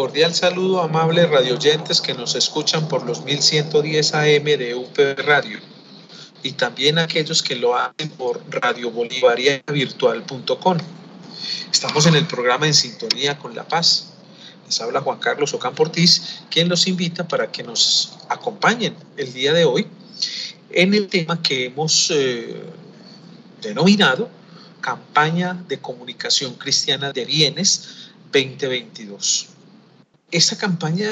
Cordial saludo, amables radioyentes que nos escuchan por los 1110 AM de UP Radio y también aquellos que lo hacen por radiobolivariavirtual.com. Estamos en el programa En Sintonía con la Paz. Les habla Juan Carlos Ocampo Ortiz, quien los invita para que nos acompañen el día de hoy en el tema que hemos eh, denominado Campaña de Comunicación Cristiana de Bienes 2022. Esta campaña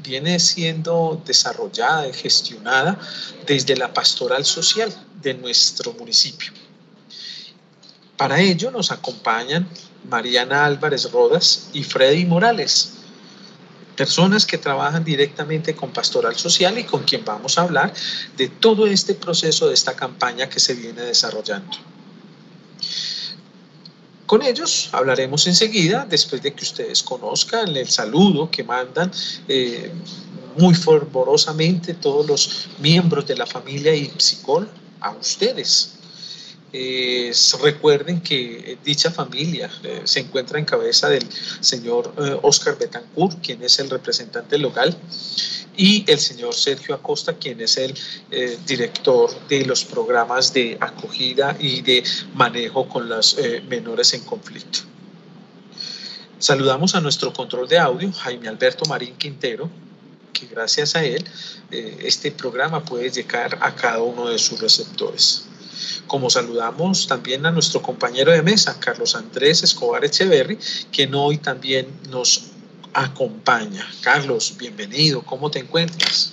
viene siendo desarrollada y gestionada desde la pastoral social de nuestro municipio. Para ello nos acompañan Mariana Álvarez Rodas y Freddy Morales, personas que trabajan directamente con pastoral social y con quien vamos a hablar de todo este proceso de esta campaña que se viene desarrollando. Con ellos hablaremos enseguida, después de que ustedes conozcan el saludo que mandan eh, muy fervorosamente todos los miembros de la familia y psicol a ustedes. Eh, recuerden que dicha familia eh, se encuentra en cabeza del señor Oscar Betancourt, quien es el representante local, y el señor Sergio Acosta, quien es el eh, director de los programas de acogida y de manejo con los eh, menores en conflicto. Saludamos a nuestro control de audio, Jaime Alberto Marín Quintero, que gracias a él eh, este programa puede llegar a cada uno de sus receptores. Como saludamos también a nuestro compañero de mesa, Carlos Andrés Escobar Echeverry, quien hoy también nos acompaña. Carlos, bienvenido, ¿cómo te encuentras?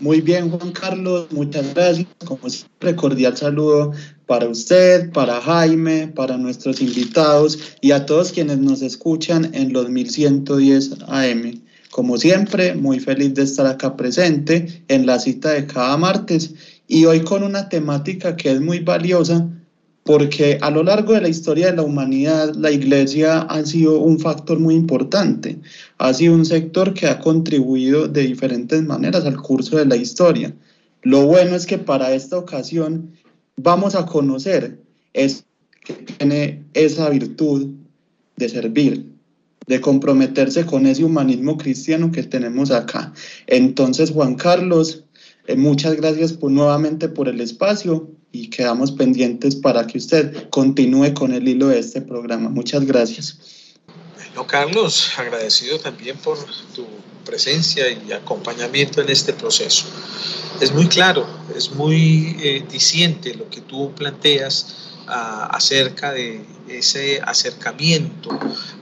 Muy bien, Juan Carlos, muchas gracias. Como siempre, cordial saludo para usted, para Jaime, para nuestros invitados y a todos quienes nos escuchan en los 1110 AM. Como siempre, muy feliz de estar acá presente en la cita de cada martes y hoy con una temática que es muy valiosa porque a lo largo de la historia de la humanidad la iglesia ha sido un factor muy importante, ha sido un sector que ha contribuido de diferentes maneras al curso de la historia. Lo bueno es que para esta ocasión vamos a conocer es que tiene esa virtud de servir, de comprometerse con ese humanismo cristiano que tenemos acá. Entonces, Juan Carlos, eh, muchas gracias nuevamente por el espacio y quedamos pendientes para que usted continúe con el hilo de este programa. Muchas gracias. Bueno, Carlos, agradecido también por tu presencia y acompañamiento en este proceso. Es muy claro, es muy eh, diciente lo que tú planteas ah, acerca de ese acercamiento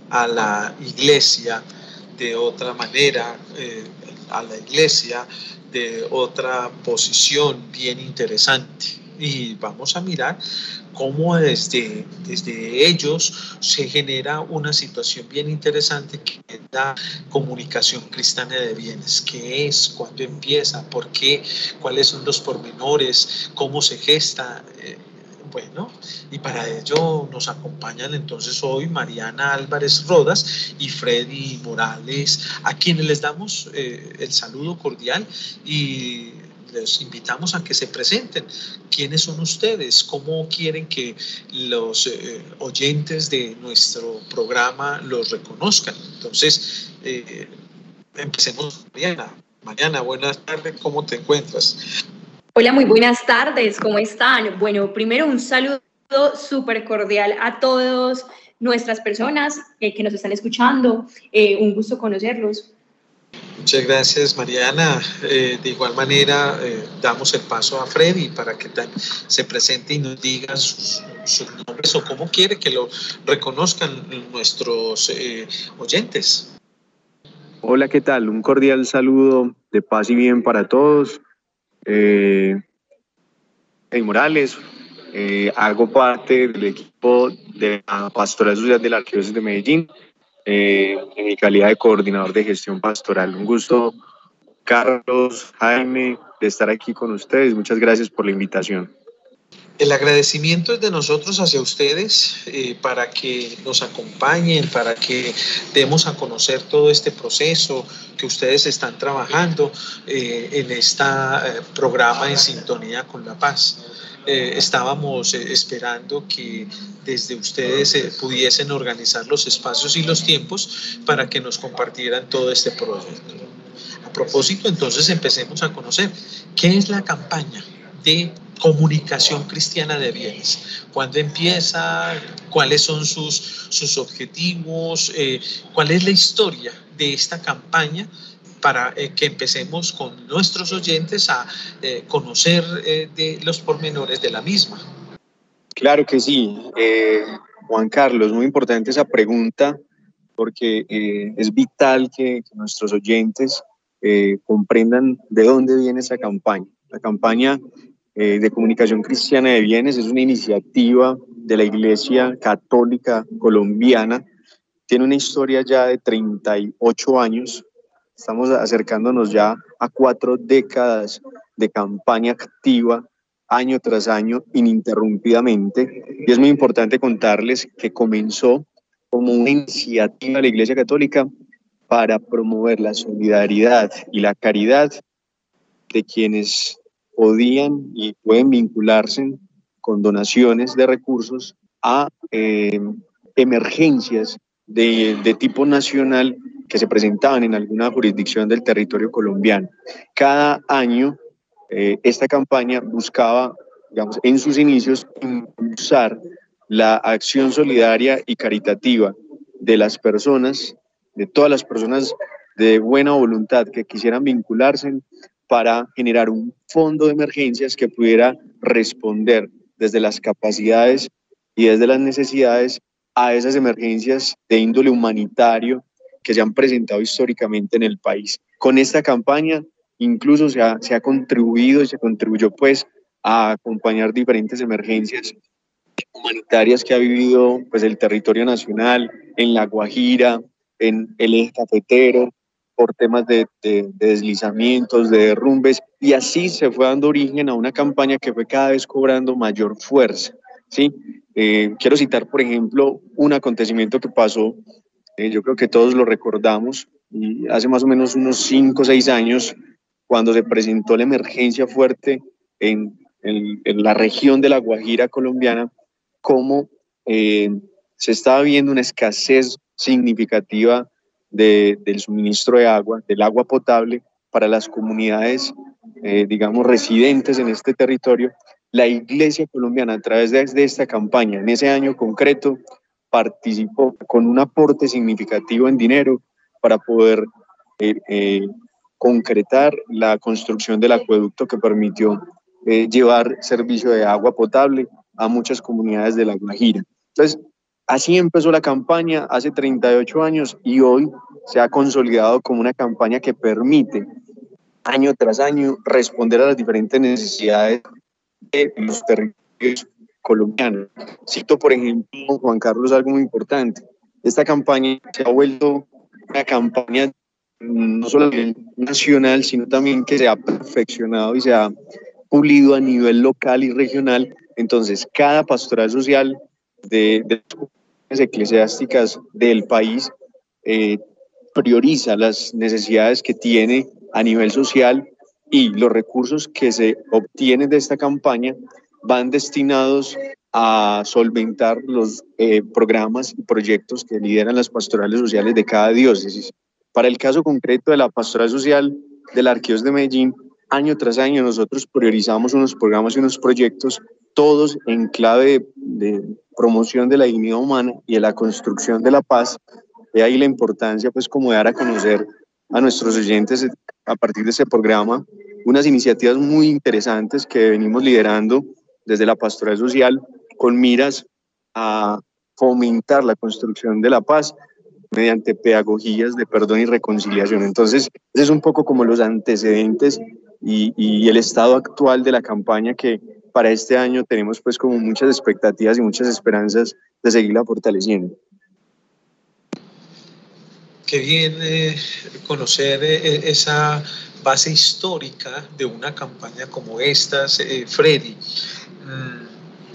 a la iglesia de otra manera, eh, a la iglesia de otra posición bien interesante y vamos a mirar cómo desde, desde ellos se genera una situación bien interesante que es la comunicación cristiana de bienes. ¿Qué es? ¿Cuándo empieza? ¿Por qué? ¿Cuáles son los pormenores? ¿Cómo se gesta? Eh, bueno, y para ello nos acompañan entonces hoy Mariana Álvarez Rodas y Freddy Morales, a quienes les damos eh, el saludo cordial y les invitamos a que se presenten. ¿Quiénes son ustedes? ¿Cómo quieren que los eh, oyentes de nuestro programa los reconozcan? Entonces, eh, empecemos Mariana. Mariana, buenas tardes, ¿cómo te encuentras? Hola, muy buenas tardes, ¿cómo están? Bueno, primero un saludo súper cordial a todos nuestras personas eh, que nos están escuchando. un gusto conocerlos. Muchas gracias, Mariana. Eh, de igual manera, eh, damos el paso a Freddy para que se presente y nos diga sus, nombres o cómo quiere que lo reconozcan nuestros eh, oyentes. Hola, ¿qué tal? Un cordial saludo de paz y bien para todos. Eh, Morales, hago parte del equipo de la Pastoral Social de la Arquidiócesis de Medellín eh, en mi calidad de coordinador de gestión pastoral. Un gusto, Carlos, Jaime, de estar aquí con ustedes. Muchas gracias por la invitación. El agradecimiento es de nosotros hacia ustedes eh, para que nos acompañen, para que demos a conocer todo este proceso que ustedes están trabajando eh, en este programa en sintonía con la paz. Eh, estábamos eh, esperando que desde ustedes eh, pudiesen organizar los espacios y los tiempos para que nos compartieran todo este proyecto. A propósito, entonces empecemos a conocer qué es la campaña de comunicación cristiana de bienes. ¿Cuándo empieza? ¿Cuáles son sus, sus objetivos? ¿Cuál es la historia de esta campaña? Para eh, que empecemos con nuestros oyentes a eh, conocer eh, de los pormenores de la misma. Claro que sí, Juan Carlos, muy importante esa pregunta porque es vital que, nuestros oyentes comprendan de dónde viene esa campaña. La campaña de comunicación cristiana de bienes es una iniciativa de la Iglesia Católica Colombiana. Tiene una historia ya de 38 años Estamos acercándonos ya a cuatro décadas de campaña activa año tras año ininterrumpidamente. Y es muy importante contarles que comenzó como una iniciativa de la Iglesia Católica para promover la solidaridad y la caridad de quienes podían y pueden vincularse con donaciones de recursos a eh, emergencias de, de tipo nacional que se presentaban en alguna jurisdicción del territorio colombiano. Cada año eh, esta campaña buscaba, digamos, en sus inicios, impulsar la acción solidaria y caritativa de las personas, de todas las personas de buena voluntad que quisieran vincularse para generar un fondo de emergencias que pudiera responder desde las capacidades y desde las necesidades a esas emergencias de índole humanitario que se han presentado históricamente en el país. Con esta campaña incluso se ha, contribuido y se contribuyó pues a acompañar diferentes emergencias humanitarias que ha vivido pues el territorio nacional, en La Guajira, en el eje cafetero, por temas de, de, deslizamientos, de derrumbes, y así se fue dando origen a una campaña que fue cada vez cobrando mayor fuerza. ¿sí? Eh, quiero citar, por ejemplo, un acontecimiento que pasó eh, yo creo que todos lo recordamos, y hace más o menos unos 5 o 6 años, cuando se presentó la emergencia fuerte en, en, la región de la Guajira colombiana, cómo eh, se estaba viendo una escasez significativa de, del suministro de agua, del agua potable para las comunidades, eh, digamos, residentes en este territorio. La Iglesia colombiana, a través de, de esta campaña, en ese año concreto, participó con un aporte significativo en dinero para poder eh, eh, concretar la construcción del acueducto que permitió eh, llevar servicio de agua potable a muchas comunidades de La Guajira. Entonces, así empezó la campaña hace 38 años y hoy se ha consolidado como una campaña que permite año tras año responder a las diferentes necesidades de los territorios colombiano. Cito, por ejemplo, Juan Carlos, algo muy importante. Esta campaña se ha vuelto una campaña mm, no solo nacional, sino también que se ha perfeccionado y se ha pulido a nivel local y regional. Entonces, cada pastoral social de, las eclesiásticas del país eh, prioriza las necesidades que tiene a nivel social y los recursos que se obtienen de esta campaña van destinados a solventar los eh, programas y proyectos que lideran las pastorales sociales de cada diócesis. Para el caso concreto de la pastoral social de la Arqueos de Medellín, año tras año nosotros priorizamos unos programas y unos proyectos, todos en clave de, promoción de la dignidad humana y de la construcción de la paz. De ahí la importancia, pues, como de dar a conocer a nuestros oyentes a partir de ese programa unas iniciativas muy interesantes que venimos liderando desde la pastoral social con miras a fomentar la construcción de la paz mediante pedagogías de perdón y reconciliación. Entonces, es un poco como los antecedentes y, y, el estado actual de la campaña que para este año tenemos pues como muchas expectativas y muchas esperanzas de seguirla fortaleciendo. Qué bien eh, conocer eh, esa base histórica de una campaña como esta, eh, Freddy.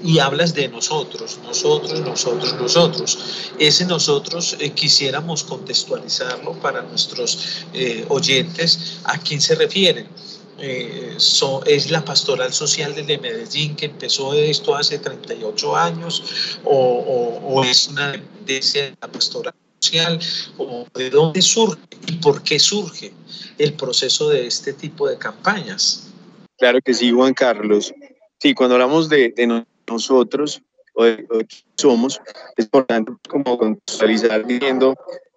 Y hablas de nosotros, nosotros, nosotros, nosotros. Ese nosotros eh, quisiéramos contextualizarlo para nuestros eh, oyentes a quién se refieren. eh, es la pastoral social de Medellín que empezó esto hace 38 años o, es una dependencia de la pastoral social o de dónde surge y por qué surge el proceso de este tipo de campañas. Claro que sí, Juan Carlos. Sí, cuando hablamos de, nosotros o de, o somos, es importante como contextualizar diciendo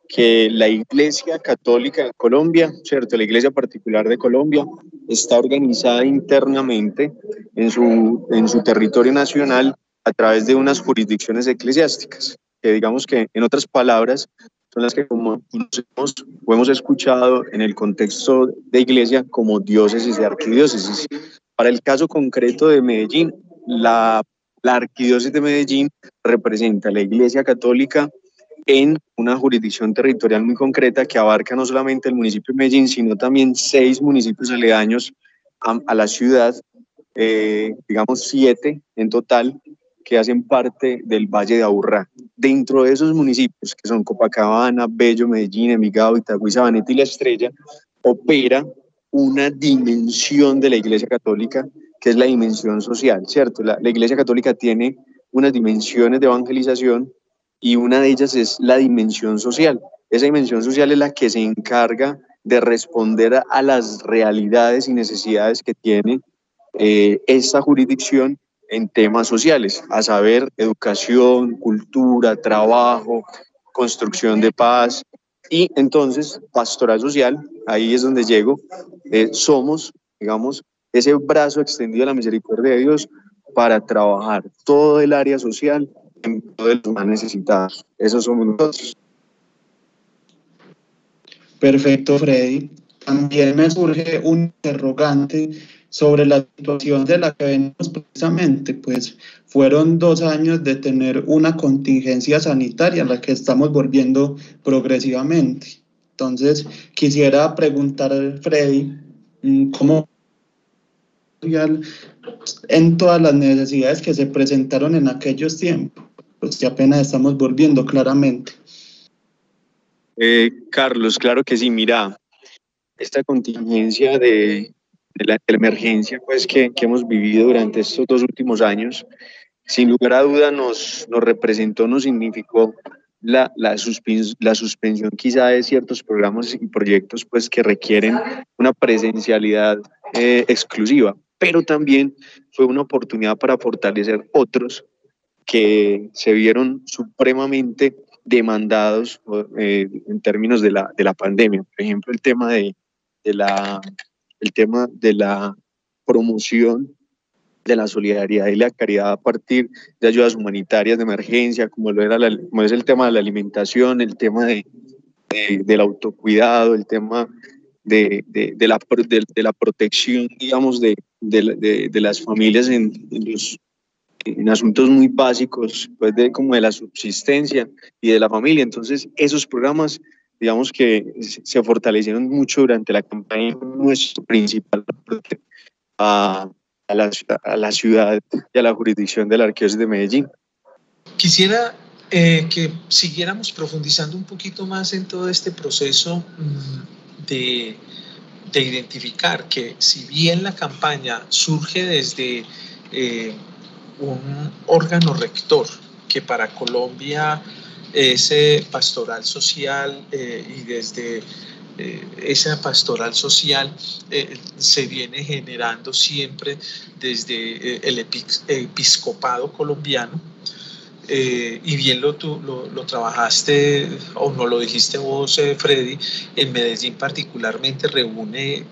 que la Iglesia Católica de Colombia, ¿cierto? La Iglesia particular de Colombia está organizada internamente en su, en su territorio nacional a través de unas jurisdicciones eclesiásticas, que digamos que en otras palabras son las que como conocemos o hemos escuchado en el contexto de iglesia como diócesis y arquidiócesis. Para el caso concreto de Medellín, la, la arquidiócesis de Medellín representa la Iglesia Católica en una jurisdicción territorial muy concreta que abarca no solamente el municipio de Medellín, sino también seis municipios aledaños a, la ciudad, eh, digamos siete en total, que hacen parte del Valle de Aburrá. Dentro de esos municipios, que son Copacabana, Bello, Medellín, Envigado, Itagüí, Sabaneta y La Estrella, opera una dimensión de la Iglesia Católica, que es la dimensión social, ¿cierto? La, Iglesia Católica tiene unas dimensiones de evangelización y una de ellas es la dimensión social. Esa dimensión social es la que se encarga de responder a, las realidades y necesidades que tiene eh, esta jurisdicción en temas sociales, a saber, educación, cultura, trabajo, construcción de paz. Y entonces, pastoral social, ahí es donde llego, eh, somos, digamos, ese brazo extendido a la misericordia de Dios para trabajar todo el área social en de los más necesitados. Esos somos nosotros. Perfecto, Freddy. También me surge un interrogante sobre la situación de la que venimos precisamente, pues fueron dos años de tener una contingencia sanitaria a la que estamos volviendo progresivamente. Entonces, quisiera preguntar Freddy mm, cómo en todas las necesidades que se presentaron en aquellos tiempos pues que apenas estamos volviendo claramente. Eh, Carlos, claro que sí, mira, esta contingencia de, de la, emergencia pues, que, hemos vivido durante estos dos últimos años, sin lugar a duda nos representó, nos significó la, la, la, suspensión quizá de ciertos programas y proyectos pues, que requieren una presencialidad eh, exclusiva, pero también fue una oportunidad para fortalecer otros que se vieron supremamente demandados eh, en términos de la, de la pandemia. Por ejemplo, el tema de, de, la, el tema de la promoción de la solidaridad y la caridad a partir de ayudas humanitarias de emergencia, como, lo era como es el tema de la alimentación, el tema de, del autocuidado, el tema de, de la, de, la protección, digamos, de, las familias en, en asuntos muy básicos, pues de como de la subsistencia y de la familia. Entonces, esos programas, digamos que se fortalecieron mucho durante la campaña, nuestro principal a, a, la, ciudad y a la jurisdicción de la de Medellín. Quisiera eh, que siguiéramos profundizando un poquito más en todo este proceso mm, de, de identificar que si bien la campaña surge desde eh, un órgano rector que para Colombia es eh, pastoral social y desde eh, esa pastoral social se viene generando siempre desde el episcopado colombiano. y bien lo, tú, lo, trabajaste o no lo dijiste vos, Freddy, en Medellín particularmente reúne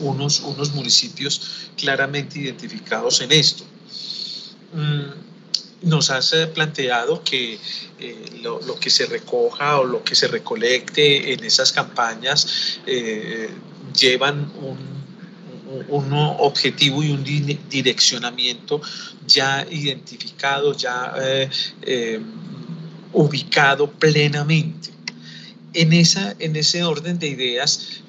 unos, unos municipios claramente identificados en esto. Mm, nos has eh, planteado que eh, lo, que se recoja o lo que se recolecte en esas campañas eh, llevan un, objetivo y un direccionamiento ya identificado, ya ubicado plenamente. En, esa, en ese orden de ideas,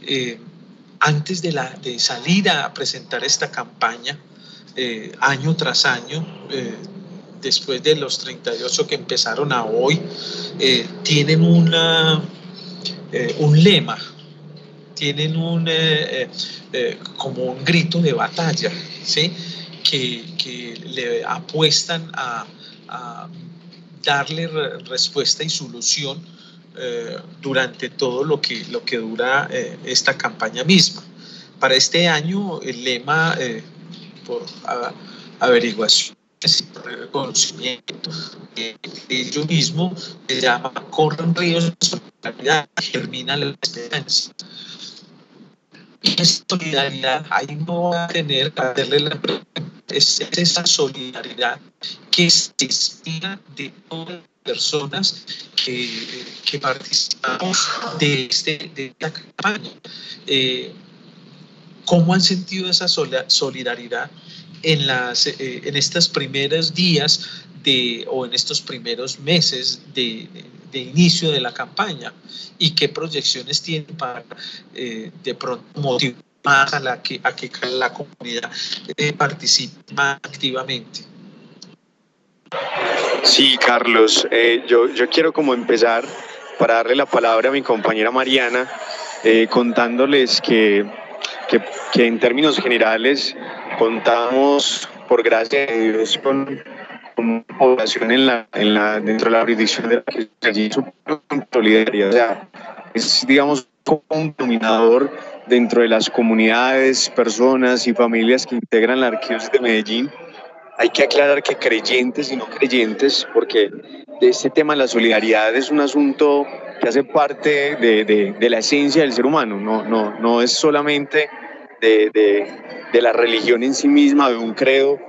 antes de, la, de salir a presentar esta campaña, año tras año, después de los 38 que empezaron a hoy, eh, tienen una, un lema tienen un, como un grito de batalla, ¿sí? que, que le apuestan a, darle respuesta y solución eh, durante todo lo que, lo que dura eh, esta campaña misma. Para este año el lema eh, por averiguación y reconocimiento de ello mismo se llama Corren ríos de solidaridad, germina la esperanza. Y esa solidaridad ahí no va a tener que darle la es esa solidaridad que se inspira de todas las personas que, que participamos de, este, de esta campaña. Eh, ¿Cómo han sentido esa solidaridad en, las, eh, en estos primeros días de, o en estos primeros meses de, de, inicio de la campaña? ¿Y qué proyecciones tienen para eh, de pronto motivar más a, la que, a que la comunidad eh, participe más activamente. Sí, Carlos, eh, yo, yo quiero como empezar para darle la palabra a mi compañera Mariana, eh, contándoles que, que, que, en términos generales contamos, por gracia de Dios, con, con población en la, en la, dentro de la jurisdicción de la que allí solidaridad. O sea, es, digamos, un dominador dentro de las comunidades, personas y familias que integran la Arquidiócesis de Medellín. Hay que aclarar que creyentes y no creyentes, porque de este tema la solidaridad es un asunto que hace parte de, de, de la esencia del ser humano, no, no, no es solamente de, de, la religión en sí misma, de un credo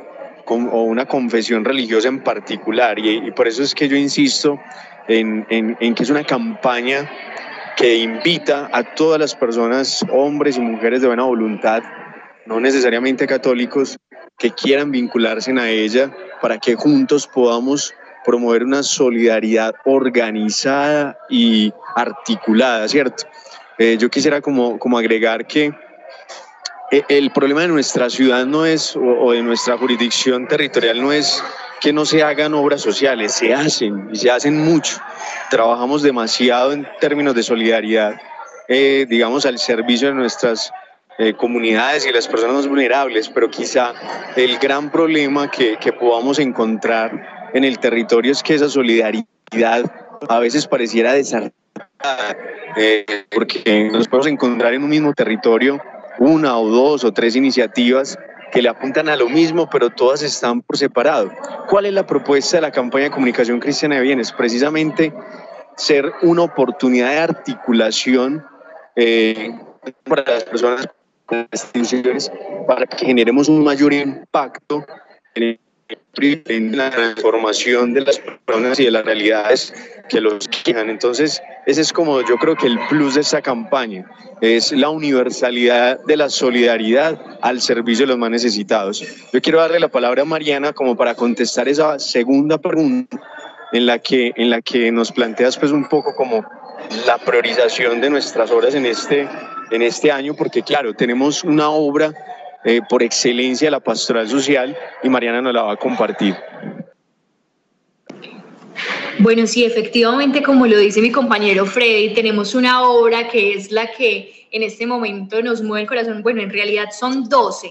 o una confesión religiosa en particular. Y, y por eso es que yo insisto en, en, en que es una campaña que invita a todas las personas, hombres y mujeres de buena voluntad, no necesariamente católicos, que quieran vincularse a ella para que juntos podamos promover una solidaridad organizada y articulada, ¿cierto? Eh, yo quisiera como, como agregar que el problema de nuestra ciudad no es, o de nuestra jurisdicción territorial no es que no se hagan obras sociales, se hacen y se hacen mucho. Trabajamos demasiado en términos de solidaridad, eh, digamos, al servicio de nuestras eh, comunidades y las personas vulnerables, pero quizá el gran problema que, que podamos encontrar en el territorio es que esa solidaridad a veces pareciera desarrollada, eh, porque nos podemos encontrar en un mismo territorio una o dos o tres iniciativas que le apuntan a lo mismo, pero todas están por separado. ¿Cuál es la propuesta de la campaña de comunicación cristiana de bienes? Precisamente ser una oportunidad de articulación eh, para las personas con instituciones para que generemos un mayor impacto en la transformación de las personas y de las realidades que los quejan. Entonces, ese es como yo creo que el plus de esta campaña, es la universalidad de la solidaridad al servicio de los más necesitados. Yo quiero darle la palabra a Mariana como para contestar esa segunda pregunta en la que, en la que nos planteas pues un poco como la priorización de nuestras obras en este, en este año, porque claro, tenemos una obra eh, por excelencia la pastoral social y Mariana nos la va a compartir. Bueno, sí, efectivamente, como lo dice mi compañero Freddy, tenemos una obra que es la que en este momento nos mueve el corazón. Bueno, en realidad son 12.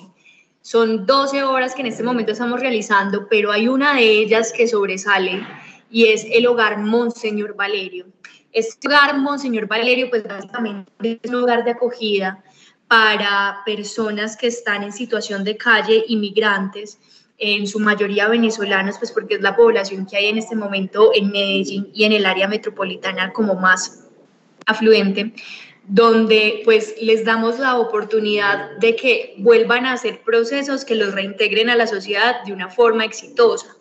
Son 12 obras que en este momento estamos realizando, pero hay una de ellas que sobresale y es el hogar Monseñor Valerio. Este hogar Monseñor Valerio, pues básicamente es un hogar de acogida para personas que están en situación de calle, inmigrantes, en su mayoría venezolanos, pues porque es la población que hay en este momento en Medellín y en el área metropolitana como más afluente, donde pues les damos la oportunidad de que vuelvan a hacer procesos que los reintegren a la sociedad de una forma exitosa.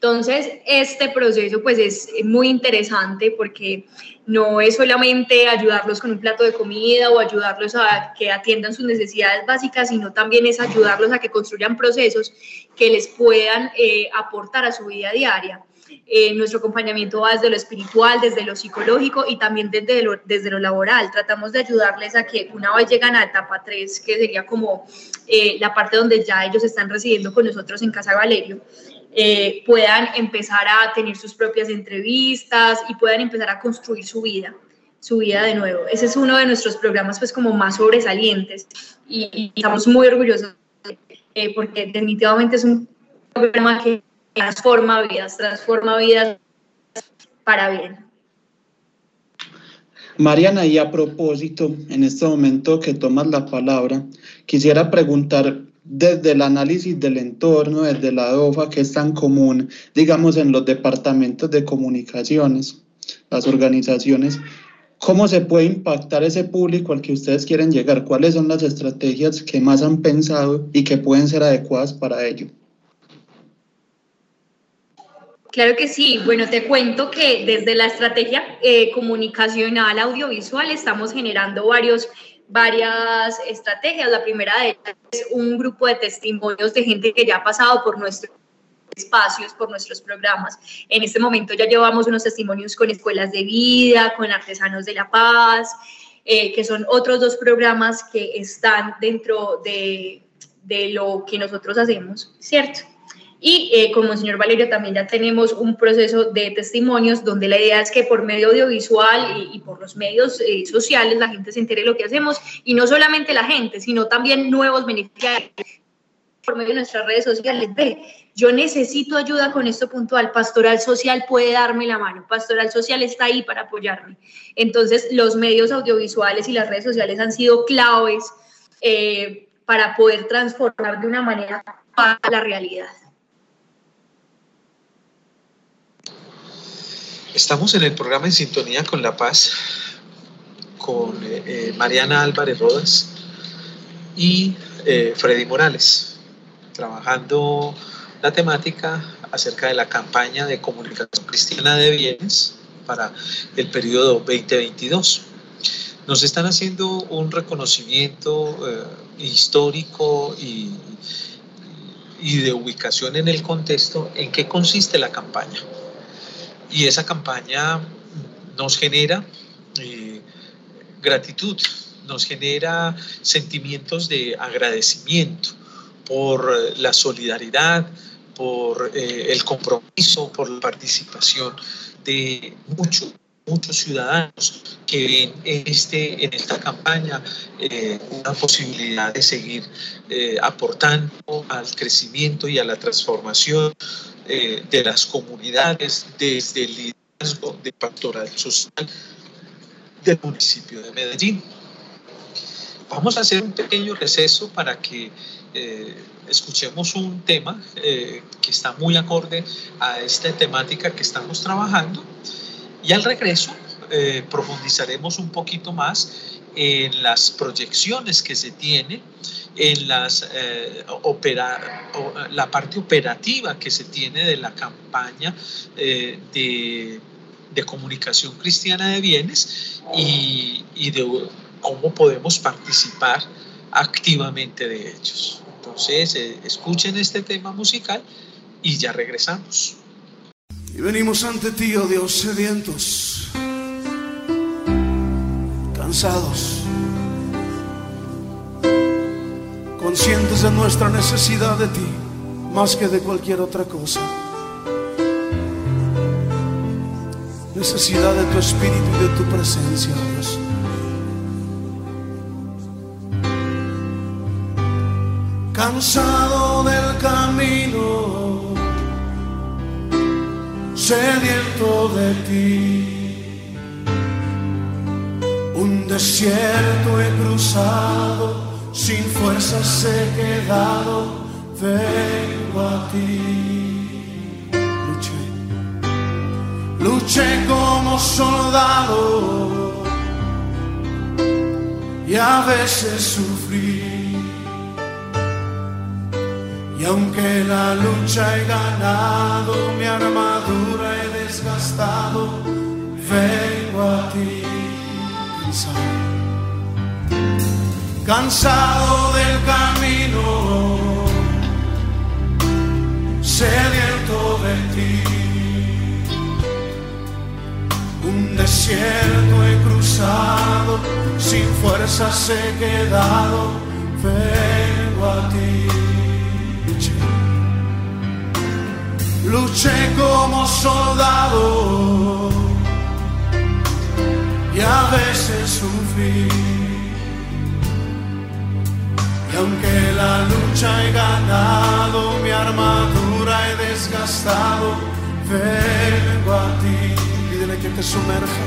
Entonces, este proceso pues es muy interesante porque no es solamente ayudarlos con un plato de comida o ayudarlos a que atiendan sus necesidades básicas, sino también es ayudarlos a que construyan procesos que les puedan eh, aportar a su vida diaria. Eh, nuestro acompañamiento va desde lo espiritual, desde lo psicológico y también desde lo, desde lo laboral. Tratamos de ayudarles a que una vez llegan a etapa 3, que sería como eh, la parte donde ya ellos están residiendo con nosotros en Casa Valerio, eh, puedan empezar a tener sus propias entrevistas y puedan empezar a construir su vida. su vida de nuevo. Ese es uno de nuestros programas pues como más sobresalientes y, estamos muy orgullosos eh, porque definitivamente es un programa que transforma vidas, transforma vidas para bien. Mariana, y a propósito, en este momento que tomas la palabra, quisiera preguntar desde el análisis del entorno, desde la DOFA, que es tan común, digamos, en los departamentos de comunicaciones, las organizaciones, ¿cómo se puede impactar ese público al que ustedes quieren llegar? ¿Cuáles son las estrategias que más han pensado y que pueden ser adecuadas para ello? Claro que sí. Bueno, te cuento que desde la estrategia eh, comunicacional audiovisual estamos generando varios, varias estrategias. La primera de ellas es un grupo de testimonios de gente que ya ha pasado por nuestros espacios, por nuestros programas. En este momento ya llevamos unos testimonios con escuelas de vida, con artesanos de la paz, eh, que son otros dos programas que están dentro de, de lo que nosotros hacemos, ¿cierto? Y eh, como el señor Valerio también ya tenemos un proceso de testimonios donde la idea es que por medio audiovisual y, por los medios eh, sociales la gente se entere de lo que hacemos y no solamente la gente, sino también nuevos beneficiarios por medio de nuestras redes sociales. Ve, yo necesito ayuda con esto puntual. Pastoral Social puede darme la mano. Pastoral Social está ahí para apoyarme. Entonces, los medios audiovisuales y las redes sociales han sido claves eh, para poder transformar de una manera la realidad. Estamos en el programa En Sintonía con la Paz con eh, eh, Mariana Álvarez Rodas y eh, Freddy Morales, trabajando la temática acerca de la campaña de comunicación cristiana de bienes para el periodo 2022. Nos están haciendo un reconocimiento histórico y, y de ubicación en el contexto en qué consiste la campaña y esa campaña nos genera eh, gratitud, nos genera sentimientos de agradecimiento por la solidaridad, por eh, el compromiso, por la participación de muchos muchos ciudadanos que ven este, en esta campaña eh, una posibilidad de seguir aportando al crecimiento y a la transformación eh, de las comunidades desde el liderazgo de pastoral social del municipio de Medellín. Vamos a hacer un pequeño receso para que eh, escuchemos un tema eh, que está muy acorde a esta temática que estamos trabajando y al regreso profundizaremos un poquito más en las proyecciones que se tiene, en las, eh, la parte operativa que se tiene de la campaña eh, de, de, comunicación cristiana de bienes y, y de cómo podemos participar activamente de ellos. Entonces, eh, escuchen este tema musical y ya regresamos. Y venimos ante ti, oh Dios, sedientos cansados, conscientes de nuestra necesidad de ti más que de cualquier otra cosa. Necesidad de tu espíritu y de tu presencia, Dios. Cansado del camino, sediento de ti un desierto he cruzado, sin fuerzas he quedado, vengo a ti. Luché, luché como soldado y a veces sufrí. Y aunque la lucha he ganado, mi armadura he desgastado, vengo a ti cansado, del camino, sediento de ti. Un desierto he cruzado, sin fuerzas he quedado, vengo a ti. Luché como soldado y a veces sufrir. Y aunque la lucha he ganado, mi armadura he desgastado, vengo a ti. Pídele que te sumerja,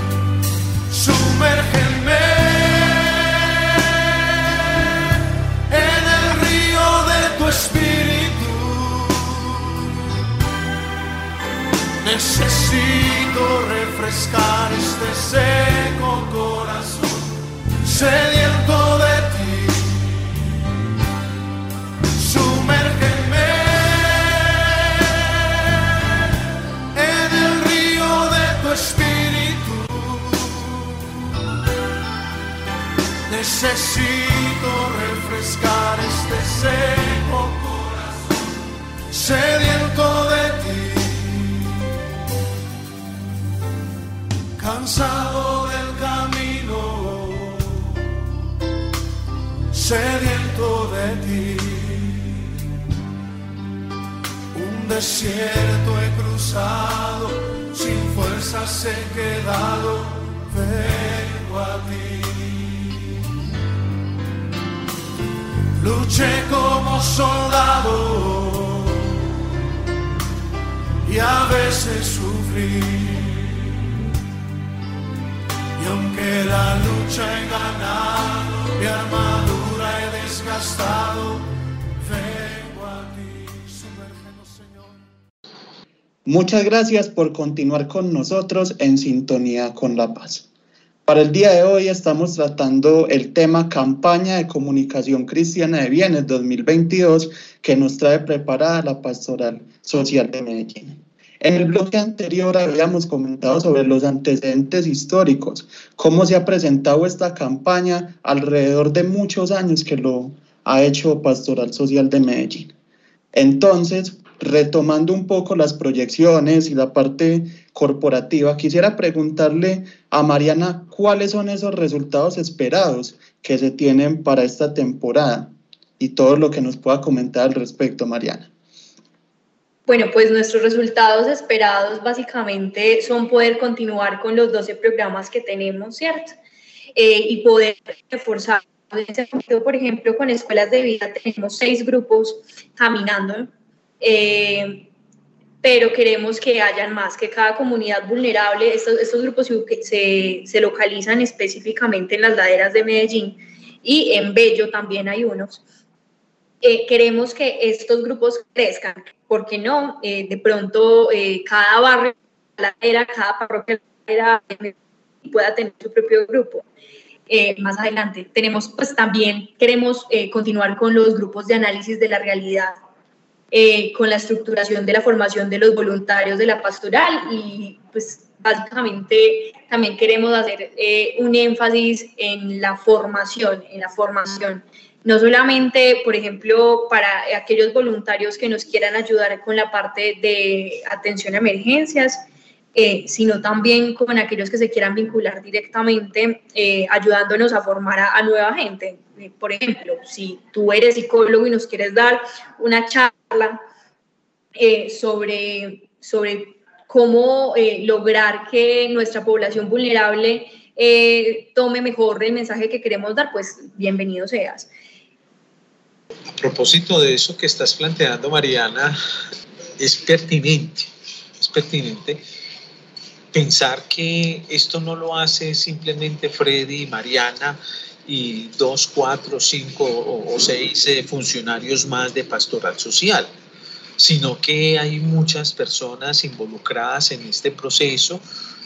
sumérgeme en el río de tu espíritu. Necesito refrescar este seco corazón, sediento de ti. Sumérgeme en el río de tu espíritu. Necesito refrescar este seco corazón, sediento de ti. Cansado del camino, sediento de ti. Un desierto he cruzado, sin fuerzas he quedado, vengo a ti. Luché como soldado y a veces sufrí. Lucha ganado, mi armadura he desgastado. Muchas gracias por continuar con nosotros en sintonía con la paz. Para el día de hoy estamos tratando el tema Campaña de Comunicación Cristiana de Bienes 2022 que nos trae preparada la Pastoral Social de Medellín. En el bloque anterior habíamos comentado sobre los antecedentes históricos, cómo se ha presentado esta campaña alrededor de muchos años que lo ha hecho Pastoral Social de Medellín. Entonces, retomando un poco las proyecciones y la parte corporativa, quisiera preguntarle a Mariana cuáles son esos resultados esperados que se tienen para esta temporada y todo lo que nos pueda comentar al respecto, Mariana. Bueno, pues nuestros resultados esperados básicamente son poder continuar con los 12 programas que tenemos, ¿cierto? Eh, y poder reforzar. Por ejemplo, con escuelas de vida tenemos seis grupos caminando, eh, pero queremos que hayan más, que cada comunidad vulnerable, estos, estos grupos se, se localizan específicamente en las laderas de Medellín y en Bello también hay unos. Eh, queremos que estos grupos crezcan, porque no, eh, de pronto eh, cada barrio, cada parroquia ladera, pueda tener su propio grupo. más adelante tenemos, pues también queremos continuar con los grupos de análisis de la realidad, con la estructuración de la formación de los voluntarios de la pastoral y pues básicamente también queremos hacer un énfasis en la formación, en la formación no solamente, por ejemplo, para aquellos voluntarios que nos quieran ayudar con la parte de atención a emergencias, eh, sino también con aquellos que se quieran vincular directamente, eh, ayudándonos a formar a, nueva gente. Eh, por ejemplo, si tú eres psicólogo y nos quieres dar una charla sobre, sobre cómo lograr que nuestra población vulnerable tome mejor el mensaje que queremos dar, pues bienvenido seas. A propósito de eso que estás planteando, Mariana, es pertinente, es pertinente pensar que esto no lo hace simplemente Freddy y Mariana y dos, cuatro, cinco o seis eh, funcionarios más de pastoral social, sino que hay muchas personas involucradas en este proceso,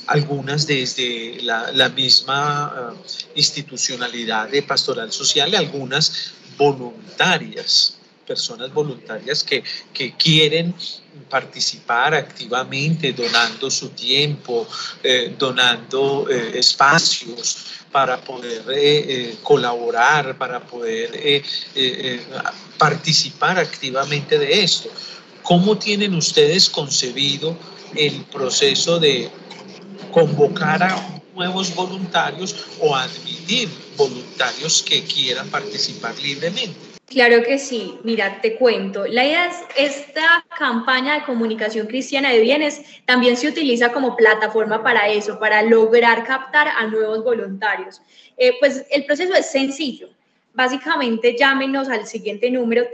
algunas desde la, misma uh, institucionalidad de pastoral social, algunas voluntarias, personas voluntarias que, quieren participar activamente, donando su tiempo, eh, donando eh, espacios para poder eh, colaborar, para poder participar activamente de esto. ¿Cómo tienen ustedes concebido el proceso de convocar a nuevos voluntarios o admitir voluntarios que quieran participar libremente. Claro que sí, mira, te cuento. La idea es, esta campaña de comunicación cristiana de bienes también se utiliza como plataforma para eso, para lograr captar a nuevos voluntarios. Eh, pues el proceso es sencillo. Básicamente llámenos al siguiente número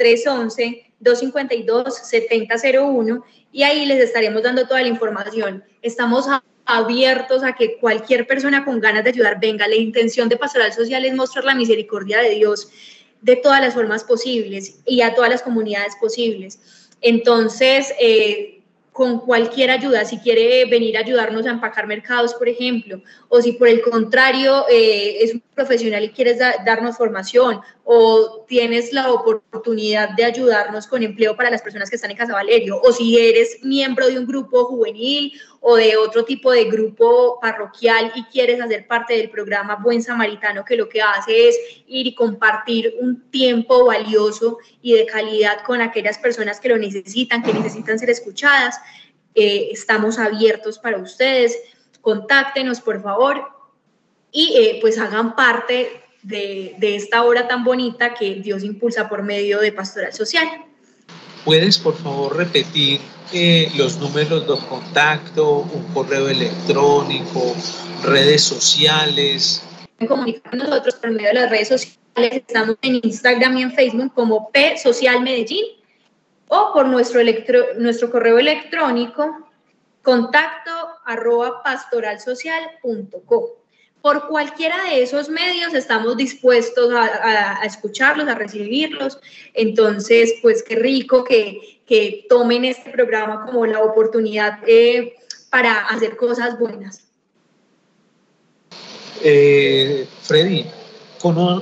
311-252-7001 y ahí les estaremos dando toda la información. Estamos abiertos a que cualquier persona con ganas de ayudar venga. La intención de Pastoral Social es mostrar la misericordia de Dios de todas las formas posibles y a todas las comunidades posibles. Entonces, eh, con cualquier ayuda, si quiere venir a ayudarnos a empacar mercados, por ejemplo, o si por el contrario eh, es un profesional y quieres darnos formación, o tienes la oportunidad de ayudarnos con empleo para las personas que están en Casa Valerio, o si eres miembro de un grupo juvenil o de otro tipo de grupo parroquial y quieres hacer parte del programa Buen Samaritano, que lo que hace es ir y compartir un tiempo valioso y de calidad con aquellas personas que lo necesitan, que necesitan ser escuchadas. Eh, estamos abiertos para ustedes. Contáctenos, por favor, y eh, pues hagan parte de, de esta obra tan bonita que Dios impulsa por medio de Pastoral Social. ¿Puedes, por favor, repetir eh, los números de contacto, un correo electrónico, redes sociales? Comunicar con nosotros por medio de las redes sociales. Estamos en Instagram y en Facebook como P Social Medellín o por nuestro, electro, nuestro correo electrónico contacto arroba pastoralsocial.com. Por cualquiera de esos medios estamos dispuestos a, escucharlos, a recibirlos. Entonces, pues qué rico que, tomen este programa como la oportunidad eh, para hacer cosas buenas. Eh, Freddy,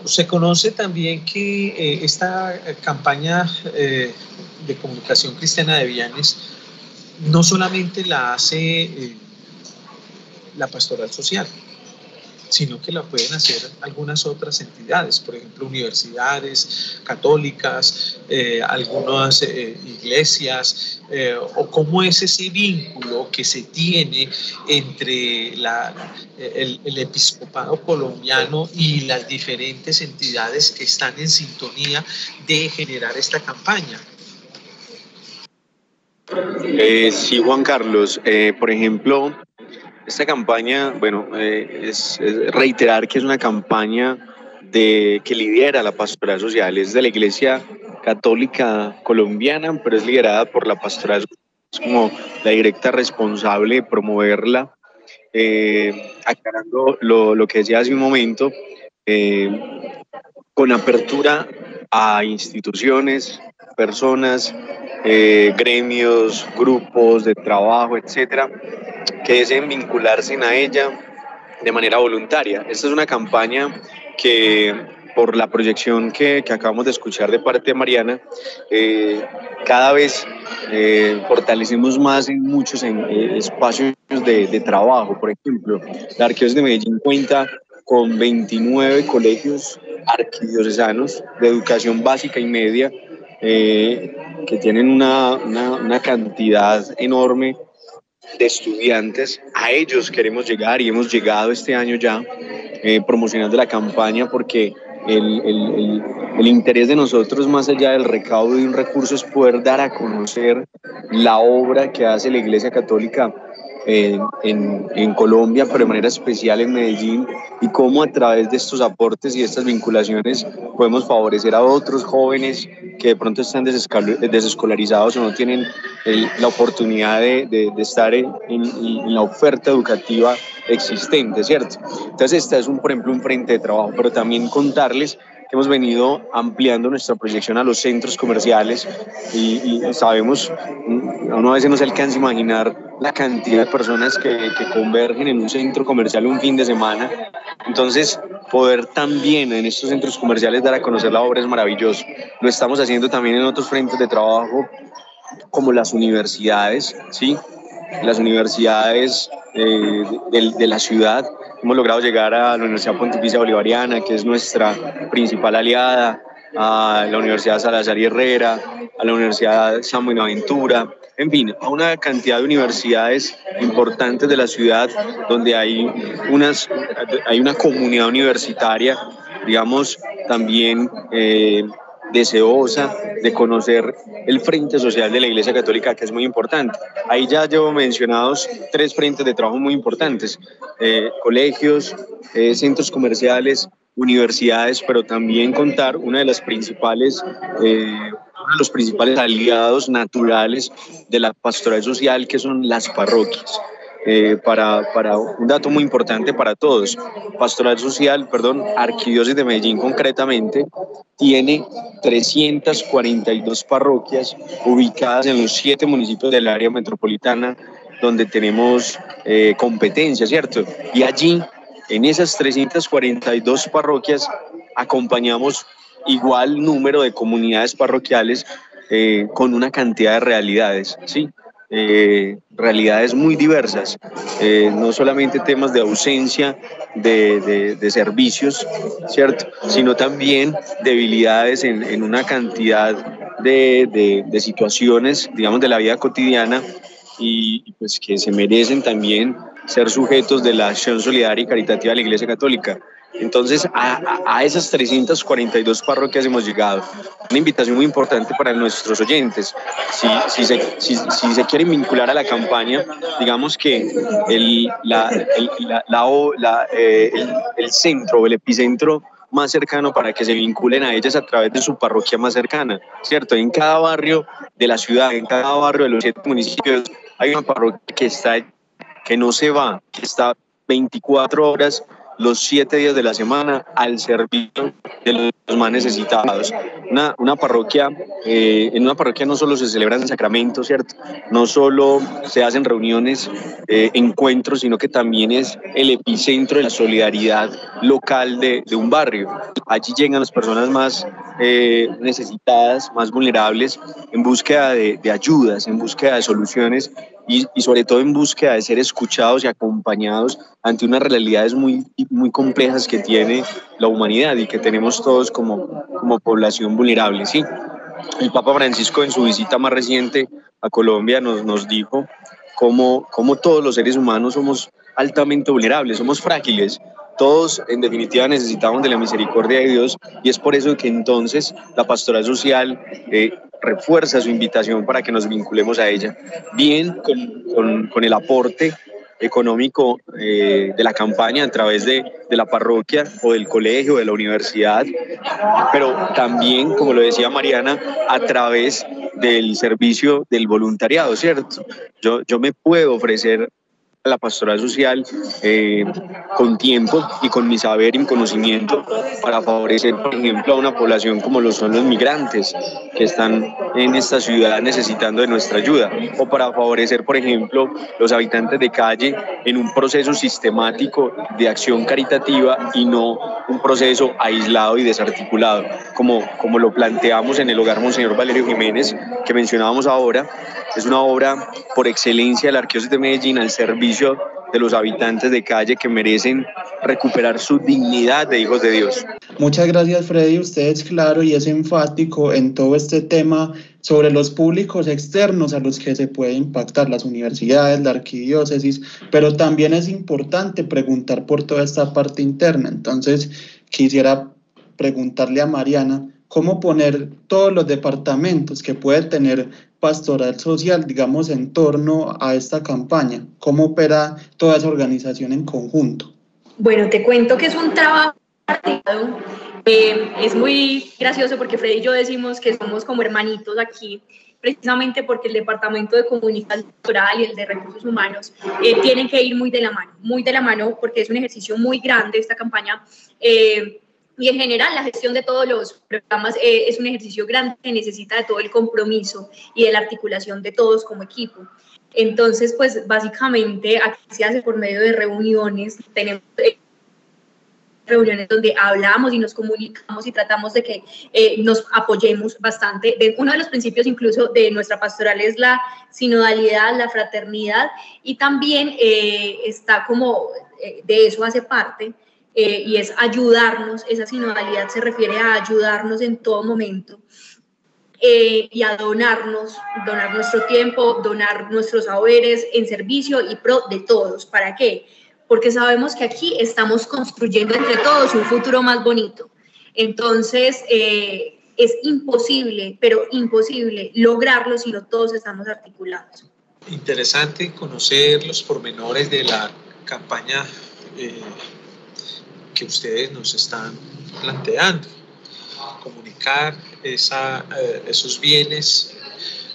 se conoce también que eh, esta campaña de comunicación cristiana de Vianes no solamente la hace la pastoral social, sino que la pueden hacer algunas otras entidades, por ejemplo, universidades católicas, eh, algunas eh, iglesias, eh, o cómo es ese vínculo que se tiene entre el, episcopado colombiano y las diferentes entidades que están en sintonía de generar esta campaña. sí, Juan Carlos, por ejemplo, esta campaña, bueno, eh, es, reiterar que es una campaña de, que lidera la pastoral social, es de la Iglesia Católica Colombiana, pero es liderada por la pastoral es como la directa responsable de promoverla, eh, aclarando lo, lo, que decía hace un momento, eh, con apertura a instituciones, personas, gremios, grupos de trabajo, etcétera, que deseen vincularse a ella de manera voluntaria. Esta es una campaña que por la proyección que, que acabamos de escuchar de parte de Mariana, eh, cada vez eh, fortalecemos más en muchos eh, espacios de, trabajo. Por ejemplo, la Arqueos de Medellín cuenta con 29 colegios arquidiocesanos de educación básica y media que tienen una cantidad enorme de estudiantes. A ellos queremos llegar y hemos llegado este año ya eh, promocionando la campaña porque el, el, el, interés de nosotros, más allá del recaudo de un recurso, es poder dar a conocer la obra que hace la Iglesia Católica en, en, Colombia, pero de manera especial en Medellín, y cómo a través de estos aportes y estas vinculaciones podemos favorecer a otros jóvenes que de pronto están desescolarizados o no tienen la oportunidad de, de, estar en, en, la oferta educativa existente, ¿cierto? Entonces, este es, un, por ejemplo, un frente de trabajo, pero también contarles hemos venido ampliando nuestra proyección a los centros comerciales y, y sabemos, mm, a uno a veces no se alcanza a imaginar la cantidad de personas que, que, convergen en un centro comercial un fin de semana. Entonces, poder también en estos centros comerciales dar a conocer la obra es maravilloso. Lo estamos haciendo también en otros frentes de trabajo como las universidades, ¿sí? Las universidades eh, de, de la ciudad Hemos logrado llegar a la Universidad Pontificia Bolivariana, que es nuestra principal aliada, a la Universidad Salazar y Herrera, a la Universidad San Buenaventura, en fin, a una cantidad de universidades importantes de la ciudad donde hay, unas, hay una comunidad universitaria, digamos, también eh, deseosa de conocer el frente social de la Iglesia Católica, que es muy importante. Ahí ya llevo mencionados tres frentes de trabajo muy importantes, eh, colegios, eh, centros comerciales, universidades, pero también contar una de las principales, eh, uno de los principales aliados naturales de la pastoral social, que son las parroquias. Eh, para, para, un dato muy importante para todos. Pastoral Social, perdón, Arquidiócesis de Medellín concretamente, tiene 342 parroquias ubicadas en los siete municipios del área metropolitana donde tenemos eh, competencia, ¿cierto? Y allí, en esas 342 parroquias, acompañamos igual número de comunidades parroquiales eh, con una cantidad de realidades, ¿sí? Eh, realidades muy diversas, eh, no solamente temas de ausencia de, de, servicios, ¿cierto? Sino también debilidades en, en una cantidad de, de, situaciones, digamos, de la vida cotidiana y pues que se merecen también ser sujetos de la acción solidaria y caritativa de la Iglesia Católica. Entonces, a, a, esas 342 parroquias hemos llegado. Una invitación muy importante para nuestros oyentes. Si, si, se, si, si se, quieren vincular a la campaña, digamos que el, la, el, la, la, eh, el, el centro, el epicentro más cercano para que se vinculen a ellas a través de su parroquia más cercana, ¿cierto? En cada barrio de la ciudad, en cada barrio de los siete municipios, hay una parroquia que está, que no se va, que está 24 horas los siete días de la semana al servicio de los más necesitados. Una, una parroquia, eh, en una parroquia no solo se celebran sacramentos, ¿cierto? No solo se hacen reuniones, eh, encuentros, sino que también es el epicentro de la solidaridad local de, de un barrio. Allí llegan las personas más eh, necesitadas, más vulnerables, en búsqueda de, de ayudas, en búsqueda de soluciones y, y, sobre todo en búsqueda de ser escuchados y acompañados ante unas realidades muy, muy complejas que tiene la humanidad y que tenemos todos como, como población vulnerable. ¿sí? El Papa Francisco en su visita más reciente a Colombia nos, nos dijo cómo, cómo todos los seres humanos somos altamente vulnerables, somos frágiles, todos en definitiva necesitamos de la misericordia de Dios y es por eso que entonces la pastoral social eh, refuerza su invitación para que nos vinculemos a ella, bien con, el aporte económico eh, de la campaña a través de, de, la parroquia o del colegio, de la universidad, pero también, como lo decía Mariana, a través del servicio del voluntariado, ¿cierto? Yo, yo me puedo ofrecer la pastoral social eh, con tiempo y con mi saber y mi conocimiento para favorecer, por ejemplo, a una población como lo son los migrantes que están en esta ciudad necesitando de nuestra ayuda, o para favorecer, por ejemplo, los habitantes de calle en un proceso sistemático de acción caritativa y no un proceso aislado y desarticulado, como, como lo planteamos en el hogar Monseñor Valerio Jiménez, que mencionábamos ahora, es una obra por excelencia del Arquidiócesis de Medellín al servicio de los habitantes de calle que merecen recuperar su dignidad de hijos de Dios. Muchas gracias Freddy, usted es claro y es enfático en todo este tema sobre los públicos externos a los que se puede impactar las universidades, la arquidiócesis, pero también es importante preguntar por toda esta parte interna. Entonces, quisiera preguntarle a Mariana, cómo poner todos los departamentos que puede tener pastoral social, digamos, en torno a esta campaña? ¿Cómo opera toda esa organización en conjunto? Bueno, te cuento que es un trabajo eh, es muy gracioso porque Freddy y yo decimos que somos como hermanitos aquí, precisamente porque el Departamento de Comunicación Cultural y el de Recursos Humanos eh, tienen que ir muy de la mano, muy de la mano porque es un ejercicio muy grande esta campaña. Eh, y en general la gestión de todos los programas eh, es un ejercicio grande que necesita de todo el compromiso y de la articulación de todos como equipo. Entonces, pues básicamente aquí se hace por medio de reuniones, tenemos eh, reuniones donde hablamos y nos comunicamos y tratamos de que eh, nos apoyemos bastante. Uno de los principios incluso de nuestra pastoral es la sinodalidad, la fraternidad y también eh, está como eh, de eso hace parte eh, y es ayudarnos, esa sinodalidad se refiere a ayudarnos en todo momento eh, y a donarnos, donar nuestro tiempo, donar nuestros saberes en servicio y pro de todos. ¿Para qué? Porque sabemos que aquí estamos construyendo entre todos un futuro más bonito. Entonces, eh, es imposible, pero imposible lograrlo si no todos estamos articulados. Interesante conocer los pormenores de la campaña eh, que ustedes nos están planteando. Comunicar eh, esos bienes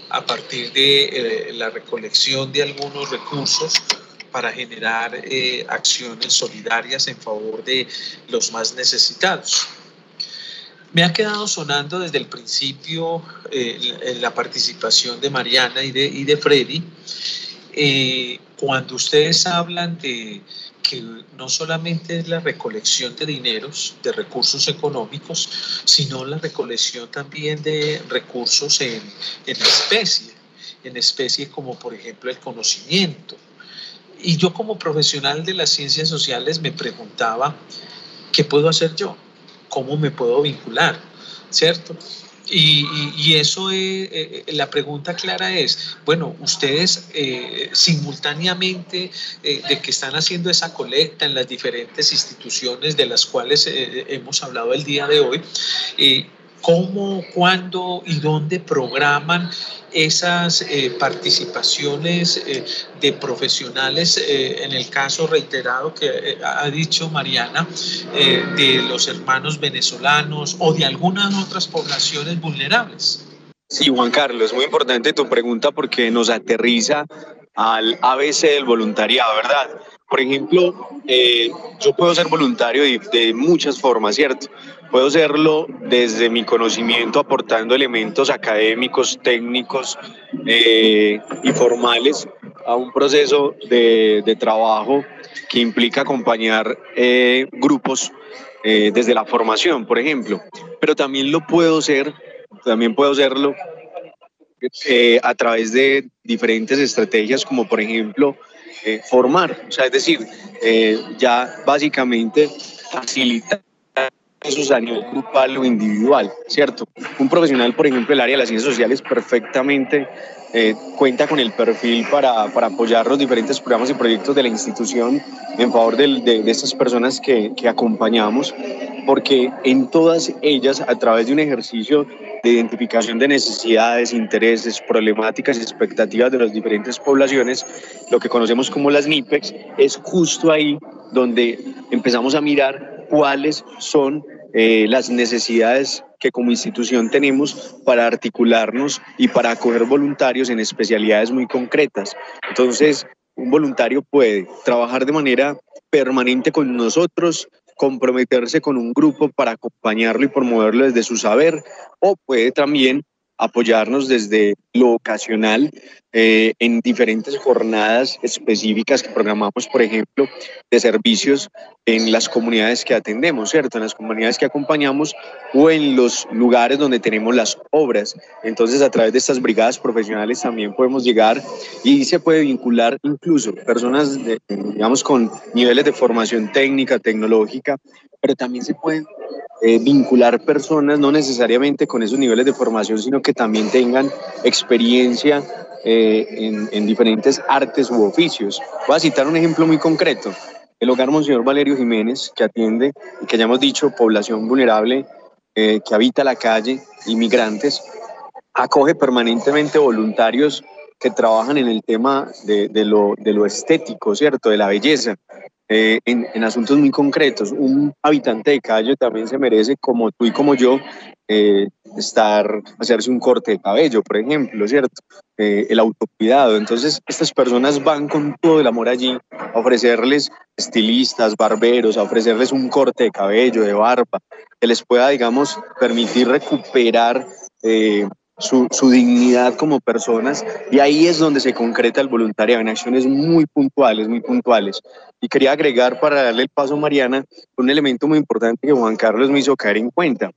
a partir de eh, la recolección de algunos recursos para generar acciones solidarias en favor de los más necesitados. Me ha quedado sonando desde el principio eh, la participación de Mariana y de, y de Freddy, cuando ustedes hablan de no solamente es la recolección de dineros, de recursos económicos, sino la recolección también de recursos en, en especie, en especie como por ejemplo el conocimiento. Y yo como profesional de las ciencias sociales me preguntaba, ¿qué puedo hacer yo? ¿Cómo me puedo vincular? ¿Cierto? Y, eso, es, eh, eh, la pregunta clara es, bueno, ustedes eh, simultáneamente de que están haciendo esa colecta en las diferentes instituciones de las cuales hemos hablado el día de hoy, cómo, cuándo y dónde programan esas eh, participaciones eh, de profesionales, eh, en el caso reiterado que ha dicho Mariana, de los hermanos venezolanos o de algunas otras poblaciones vulnerables. Sí, Juan Carlos, muy importante tu pregunta porque nos aterriza al ABC del voluntariado, ¿verdad? Por ejemplo, yo puedo ser voluntario de, de muchas formas, ¿cierto? Puedo serlo desde mi conocimiento aportando elementos académicos, técnicos eh, y formales a un proceso de, trabajo que implica acompañar eh, grupos eh, desde la formación, por ejemplo. Pero también lo puedo ser, también puedo serlo a través de diferentes estrategias como por ejemplo formar, o sea, es decir, ya básicamente facilitar eso a nivel grupal o individual, ¿cierto? Un profesional, por ejemplo, el área de las ciencias sociales perfectamente eh, cuenta con el perfil para, para, apoyar los diferentes programas y proyectos de la institución en favor de, de, estas personas que, que, acompañamos, porque en todas ellas, a través de un ejercicio de identificación de necesidades, intereses, problemáticas y expectativas de las diferentes poblaciones, lo que conocemos como las NIPEX, es justo ahí donde empezamos a mirar cuáles son eh, las necesidades que como institución tenemos para articularnos y para acoger voluntarios en especialidades muy concretas. Entonces, un voluntario puede trabajar de manera permanente con nosotros, comprometerse con un grupo para acompañarlo y promoverlo desde su saber, o puede también apoyarnos desde lo ocasional eh, en diferentes jornadas específicas que programamos, por ejemplo, de servicios en las comunidades que atendemos, ¿cierto? En las comunidades que acompañamos o en los lugares donde tenemos las obras. Entonces, a través de estas brigadas profesionales también podemos llegar y se puede vincular incluso personas, digamos, con niveles de formación técnica, tecnológica, pero también se pueden eh, vincular personas, no necesariamente con esos niveles de formación, sino que también tengan experiencia eh, en, en, diferentes artes u oficios. Voy a citar un ejemplo muy concreto. El hogar Monseñor Valerio Jiménez, que atiende, que ya hemos dicho, población vulnerable eh, que habita la calle, inmigrantes, acoge permanentemente voluntarios que trabajan en el tema de lo estético, ¿cierto? De la belleza. Eh, en, en, asuntos muy concretos. Un habitante de calle también se merece, como tú y como yo, eh, estar, hacerse un corte de cabello, por ejemplo, ¿cierto? Eh, el autocuidado. Entonces, estas personas van con todo el amor allí a ofrecerles estilistas, barberos, a ofrecerles un corte de cabello, de barba, que les pueda, digamos, permitir recuperar su, dignidad como personas y ahí es donde se concreta el voluntariado en acciones muy puntuales, muy puntuales. Y quería agregar para darle el paso a Mariana un elemento muy importante que Juan Carlos me hizo caer en cuenta.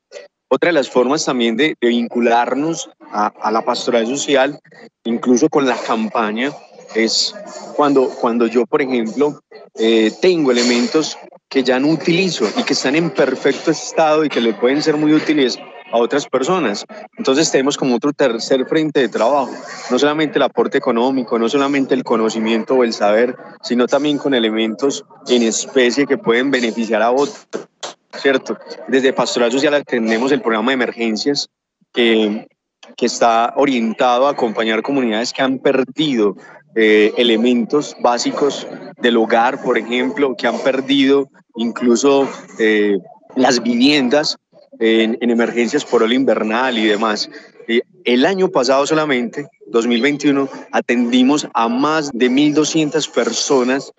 Otra de las formas también de, vincularnos a, a, la pastoral social, incluso con la campaña, es cuando, cuando yo, por ejemplo, eh, tengo elementos que ya no utilizo y que están en perfecto estado y que le pueden ser muy útiles a otras personas. Entonces tenemos como otro tercer frente de trabajo, no solamente el aporte económico, no solamente el conocimiento o el saber, sino también con elementos en especie que pueden beneficiar a otros. ¿Cierto? Desde Pastoral Social tenemos el programa de emergencias, que, que está orientado a acompañar comunidades que han perdido eh, elementos básicos del hogar, por ejemplo, que han perdido incluso eh, las viviendas en, emergencias por ola invernal y demás. el año pasado solamente, 2021, atendimos a más de 1.200 personas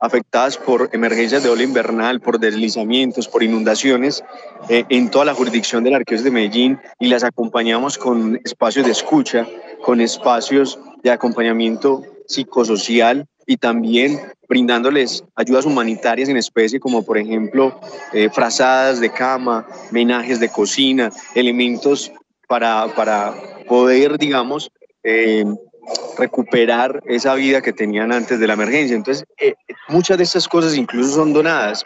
afectadas por emergencias de ola invernal, por deslizamientos, por inundaciones eh, en toda la jurisdicción de la Arqueos de Medellín y las acompañamos con espacios de escucha, con espacios de acompañamiento psicosocial y también brindándoles ayudas humanitarias en especie, como por ejemplo eh, frazadas de cama, menajes de cocina, elementos para, para poder, digamos, eh, recuperar esa vida que tenían antes de la emergencia. Entonces, eh, muchas de estas cosas incluso son donadas.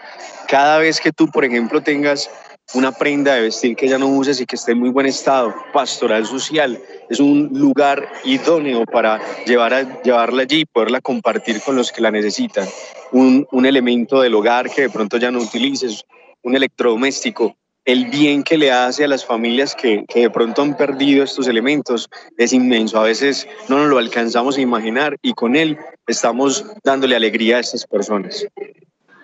Cada vez que tú, por ejemplo, tengas una prenda de vestir que ya no uses y que esté en muy buen estado, pastoral social, es un lugar idóneo para llevar llevarla allí y poderla compartir con los que la necesitan. Un, un elemento del hogar que de pronto ya no utilices, un electrodoméstico, el bien que le hace a las familias que, que, de pronto han perdido estos elementos es inmenso. A veces no nos lo alcanzamos a imaginar y con él estamos dándole alegría a estas personas.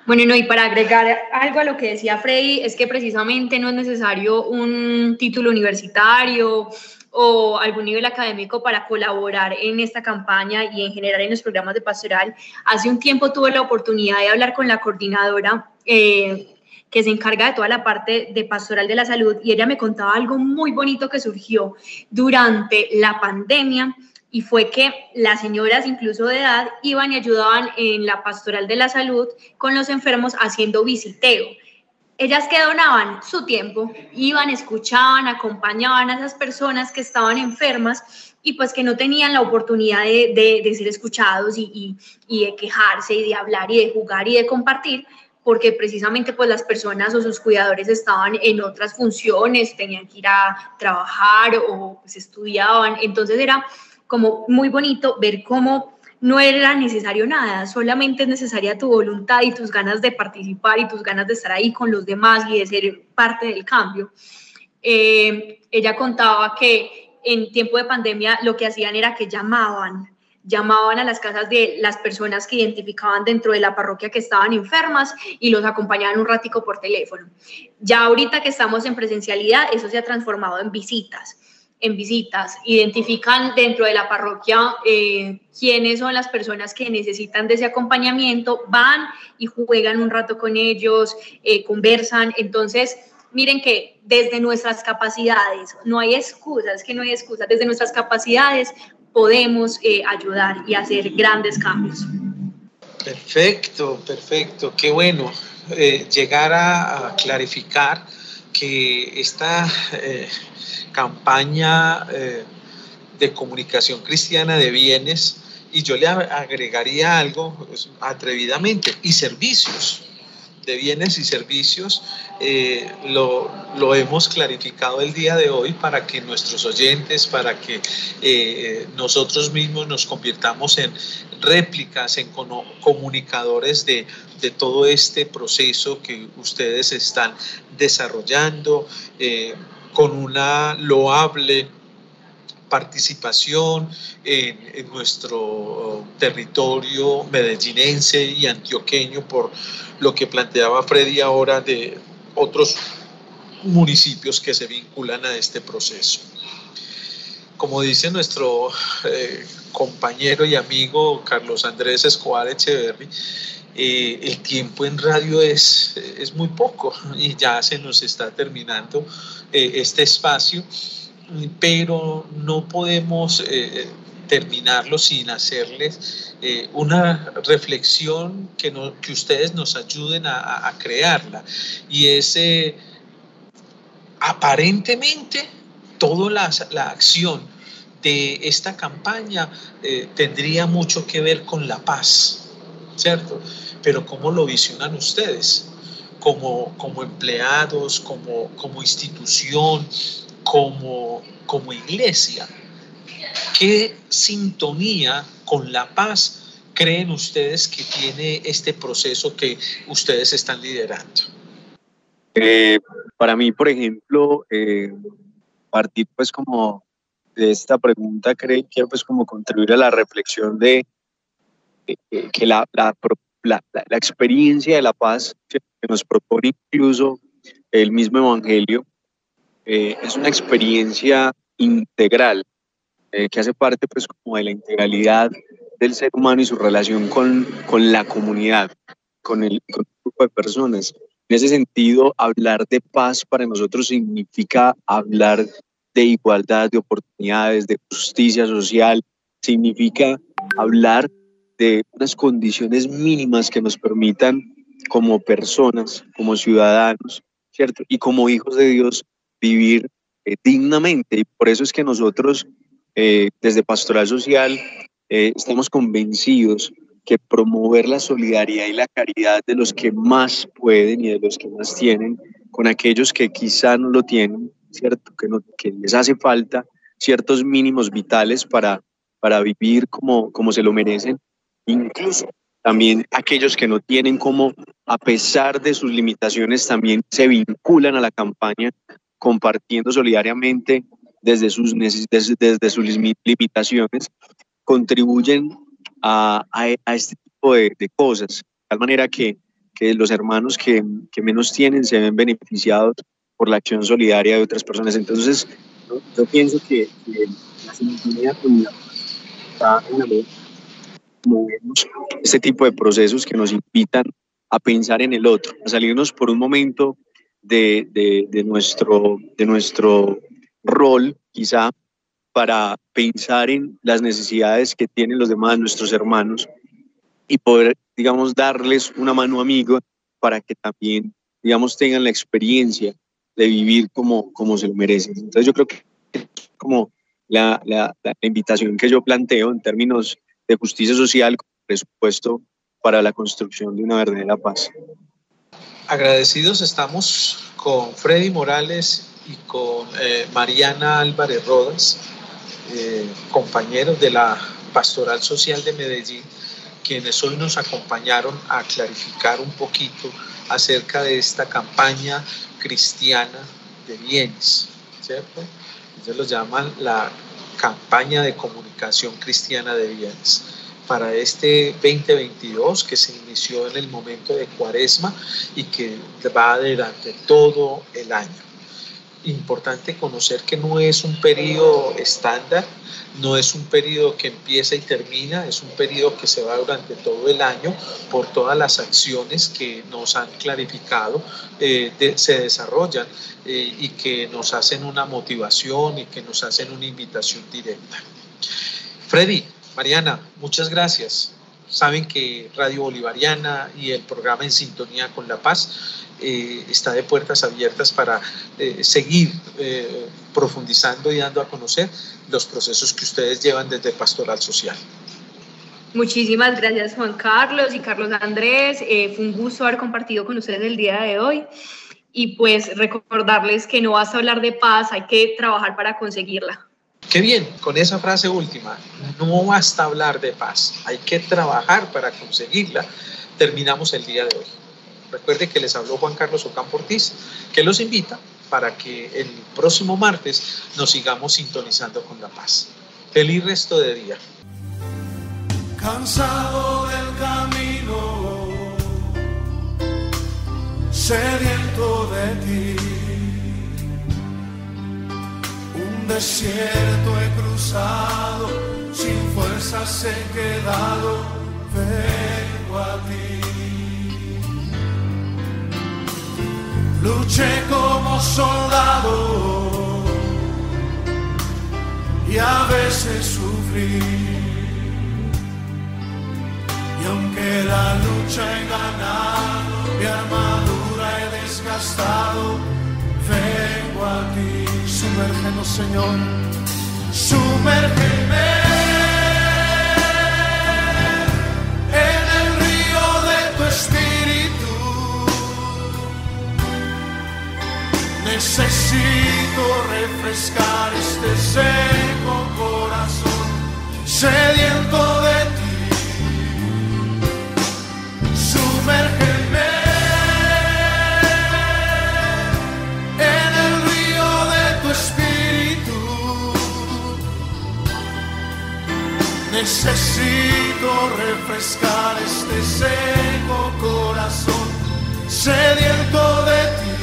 Bueno, no, y para agregar algo a lo que decía Freddy, es que precisamente no es necesario un título universitario o algún nivel académico para colaborar en esta campaña y en general en los programas de pastoral. Hace un tiempo tuve la oportunidad de hablar con la coordinadora eh, que se encarga de toda la parte de pastoral de la salud y ella me contaba algo muy bonito que surgió durante la pandemia y fue que las señoras incluso de edad iban y ayudaban en la pastoral de la salud con los enfermos haciendo visiteo. Ellas que donaban su tiempo, iban, escuchaban, acompañaban a esas personas que estaban enfermas y pues que no tenían la oportunidad de, de, ser escuchados y, y, y de quejarse y de hablar y de jugar y de compartir, porque precisamente pues las personas o sus cuidadores estaban en otras funciones, tenían que ir a trabajar o pues estudiaban, entonces era como muy bonito ver cómo no era necesario nada, solamente es necesaria tu voluntad y tus ganas de participar y tus ganas de estar ahí con los demás y de ser parte del cambio. Eh, ella contaba que en tiempo de pandemia lo que hacían era que llamaban, llamaban a las casas de las personas que identificaban dentro de la parroquia que estaban enfermas y los acompañaban un ratico por teléfono. Ya ahorita que estamos en presencialidad, eso se ha transformado en visitas en visitas, identifican dentro de la parroquia eh, quiénes son las personas que necesitan de ese acompañamiento, van y juegan un rato con ellos, eh, conversan. Entonces, miren que desde nuestras capacidades, no hay excusas, que no hay excusas, desde nuestras capacidades podemos eh, ayudar y hacer grandes cambios. Perfecto, perfecto, qué bueno llegar a, clarificar que esta campaña eh, de comunicación cristiana de bienes y yo le agregaría algo pues, atrevidamente, y servicios, de bienes y servicios, eh, lo, lo, hemos clarificado el día de hoy para que nuestros oyentes, para que eh, nosotros mismos nos convirtamos en réplicas, en comunicadores de, de todo este proceso que ustedes están desarrollando con una loable participación en, nuestro territorio medellinense y antioqueño por lo que planteaba Freddy ahora de otros municipios que se vinculan a este proceso. Como dice nuestro eh, compañero y amigo Carlos Andrés Escobar Echeverri, eh, el tiempo en radio es, es muy poco y ya se nos está terminando eh, este espacio, pero no podemos eh, terminarlo sin hacerles una reflexión que, no, que ustedes nos ayuden a, crearla. Y es aparentemente toda la, la, acción de esta campaña tendría mucho que ver con la paz, ¿cierto? pero ¿cómo lo visionan ustedes? Como, como empleados, como, como institución, como, como iglesia. ¿Qué sintonía con la paz creen ustedes que tiene este proceso que ustedes están liderando? Eh, para mí, por ejemplo, eh, partir pues como de esta pregunta quiero pues como contribuir a la reflexión de, que la, la, la, la, experiencia de la paz que nos propone incluso el mismo Evangelio eh, es una experiencia integral eh, que hace parte pues como de la integralidad del ser humano y su relación con, con la comunidad, con el, con el grupo de personas. En ese sentido, hablar de paz para nosotros significa hablar de igualdad de oportunidades, de justicia social, significa hablar de unas condiciones mínimas que nos permitan como personas, como ciudadanos, ¿cierto? Y como hijos de Dios vivir eh, dignamente. Y por eso es que nosotros eh, desde Pastoral Social eh, estamos convencidos que promover la solidaridad y la caridad de los que más pueden y de los que más tienen, con aquellos que quizá no lo tienen, ¿cierto? Que, no, que les hace falta ciertos mínimos vitales para, para vivir como, como se lo merecen, incluso también aquellos que no tienen como, a pesar de sus limitaciones, también se vinculan a la campaña compartiendo solidariamente desde sus, desde, desde sus limitaciones, contribuyen a, a, este tipo de, de, cosas, de tal manera que, que los hermanos que, que, menos tienen se ven beneficiados por la acción solidaria de otras personas. Entonces, yo pienso que, la sintonía con la está en la este tipo de procesos que nos invitan a pensar en el otro, a salirnos por un momento de, de, nuestro, de nuestro rol, quizá, para pensar en las necesidades que tienen los demás, nuestros hermanos, y poder, digamos, darles una mano amiga para que también, digamos, tengan la experiencia de vivir como, como se lo merecen. Entonces yo creo que como la, la, la invitación que yo planteo en términos de justicia social, presupuesto para la construcción de una verdadera paz. Agradecidos estamos con Freddy Morales y con eh, Mariana Álvarez Rodas, eh, compañeros de la Pastoral Social de Medellín, quienes hoy nos acompañaron a clarificar un poquito acerca de esta campaña cristiana de bienes, ¿cierto? Ellos lo llaman la campaña de comunicación cristiana de bienes para este 2022 que se inició en el momento de cuaresma y que va durante todo el año importante conocer que no es un periodo estándar, no es un periodo que empieza y termina, es un periodo que se va durante todo el año por todas las acciones que nos han clarificado, eh, se desarrollan eh, y que nos hacen una motivación y que nos hacen una invitación directa. Freddy, Mariana, muchas gracias. Saben que Radio Bolivariana y el programa En Sintonía con la Paz eh, está de puertas abiertas para eh, seguir eh, profundizando y dando a conocer los procesos que ustedes llevan desde Pastoral Social. Muchísimas gracias Juan Carlos y Carlos Andrés. fue un gusto haber compartido con ustedes el día de hoy y pues recordarles que no vas a hablar de paz, hay que trabajar para conseguirla. Qué bien, con esa frase última, no basta hablar de paz, hay que trabajar para conseguirla. Terminamos el día de hoy. Recuerde que les habló Juan Carlos Ocampo Ortiz, que los invita para que el próximo martes nos sigamos sintonizando con la paz. Feliz resto de día. Cansado del camino, sediento de ti, desierto he cruzado, sin fuerzas he quedado, vengo a ti. luché como soldado y a veces sufrí. Y aunque la lucha he ganado, mi armadura he desgastado, vengo a ti. Sumérgenos, Señor, sumérgeme. Refrescar este seco corazón sediento de ti.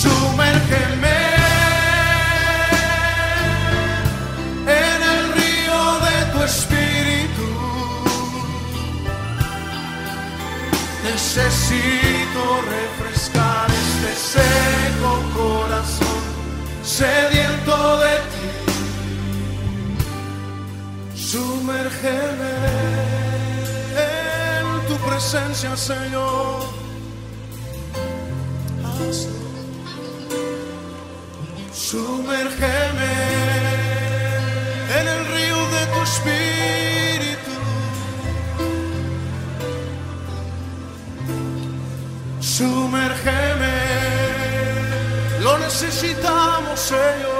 Sumérgeme en el río de tu espíritu. Necesito refrescar este seco corazón sediento de Sumérgeme en tu presencia, Señor. Sumérgeme en el río de tu espíritu. Sumérgeme, lo necesitamos, Señor.